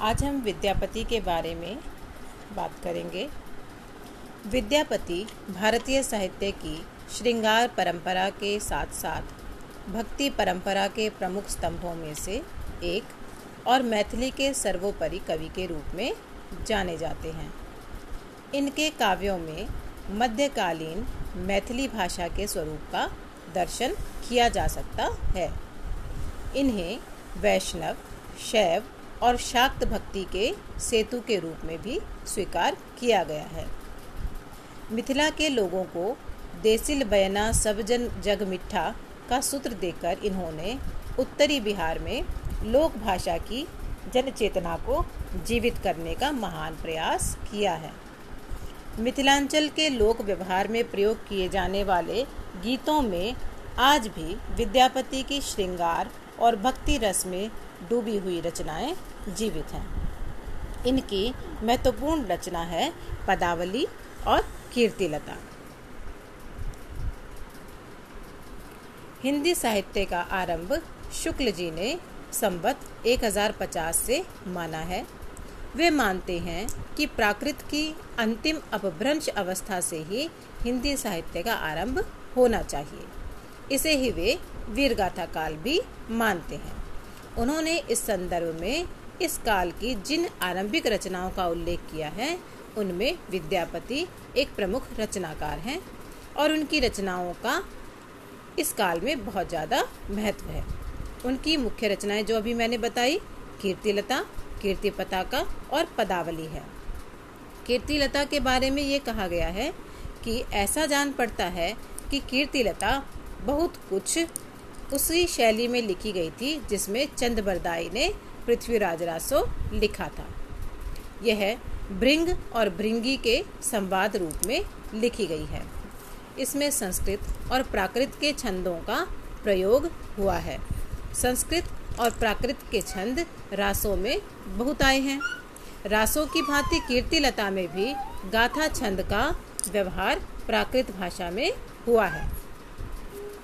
आज हम विद्यापति के बारे में बात करेंगे। विद्यापति भारतीय साहित्य की श्रृंगार परंपरा के साथ साथ भक्ति परंपरा के प्रमुख स्तंभों में से एक और मैथिली के सर्वोपरि कवि के रूप में जाने जाते हैं। इनके काव्यों में मध्यकालीन मैथिली भाषा के स्वरूप का दर्शन किया जा सकता है। इन्हें वैष्णव, शैव और शाक्त भक्ति के सेतु के रूप में भी स्वीकार किया गया है। मिथिला के लोगों को देसिल बयना सब जन जग मिठा का सूत्र देकर इन्होंने उत्तरी बिहार में लोक भाषा की जन चेतना को जीवित करने का महान प्रयास किया है। मिथिलांचल के लोक व्यवहार में प्रयोग किए जाने वाले गीतों में आज भी विद्यापति की श्रृंगार और भक्ति रस में डूबी हुई रचनाएँ जीवित हैं। इनकी महत्वपूर्ण रचना है पदावली और कीर्तिलता। हिंदी साहित्य का आरंभ शुक्ल जी ने संबत 1050 से माना है। वे मानते हैं कि प्राकृत की अंतिम अपभ्रंश अवस्था से ही हिंदी साहित्य का आरंभ होना चाहिए। इसे ही वे वीरगाथा काल भी मानते हैं। उन्होंने इस संदर्भ में इस काल की जिन आरंभिक रचनाओं का उल्लेख किया है, उनमें विद्यापति एक प्रमुख रचनाकार हैं और उनकी रचनाओं का इस काल में बहुत ज़्यादा महत्व है। उनकी मुख्य रचनाएँ जो अभी मैंने बताई, कीर्तिलता कीर्ति पताका और पदावली है। कीर्तिलता के बारे में ये कहा गया है कि ऐसा जान पड़ता है कि कीर्तिलता बहुत कुछ उसी शैली में लिखी गई थी, जिसमें चंद बरदाई ने पृथ्वीराज रासो लिखा था। यह भृंग और भृंगी के संवाद रूप में लिखी गई है। इसमें संस्कृत और प्राकृत के छंदों का प्रयोग हुआ है। संस्कृत और प्राकृत के छंद रासों में बहुत आए हैं। रासों की भांति कीर्ति लता में भी गाथा छंद का व्यवहार प्राकृत भाषा में हुआ है।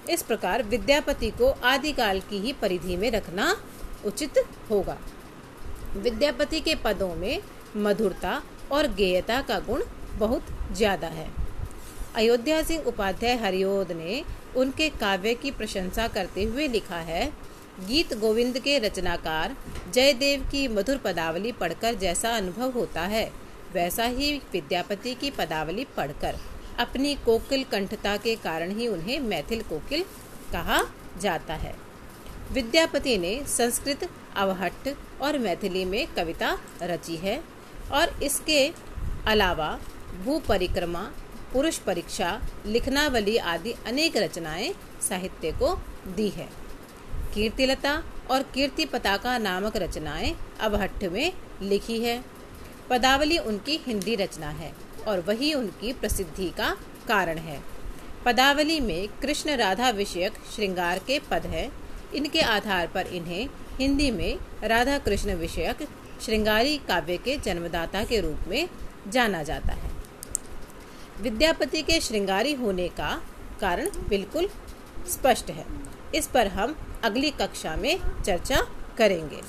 इस प्रकार विद्यापति को आदिकाल की ही परिधि में रखना उचित होगा। विद्यापति के पदों में मधुरता और गेयता का गुण बहुत ज़्यादा है। अयोध्या सिंह उपाध्याय हरिओद ने उनके काव्य की प्रशंसा करते हुए लिखा है, गीत गोविंद के रचनाकार जयदेव की मधुर पदावली पढ़कर जैसा अनुभव होता है, वैसा ही विद्यापति की पदावली पढ़कर। अपनी कोकिल कंठता के कारण ही उन्हें मैथिल कोकिल कहा जाता है। विद्यापति ने संस्कृत अवहट्ट और मैथिली में कविता रची है और इसके अलावा भू परिक्रमा पुरुष परीक्षा, लिखनावली आदि अनेक रचनाएँ साहित्य को दी है। कीर्तिलता और कीर्ति पताका नामक रचनाएँ अवहट्ठ में लिखी है। पदावली उनकी हिंदी रचना है। और वही उनकी प्रसिद्धि का कारण है। पदावली में कृष्ण राधा विषयक श्रृंगार के पद है। इनके आधार पर इन्हें हिंदी में राधा कृष्ण विषयक श्रृंगारी काव्य के जन्मदाता के रूप में जाना जाता है। विद्यापति के श्रृंगारी होने का कारण बिल्कुल स्पष्ट है। इस पर हम अगली कक्षा में चर्चा करेंगे।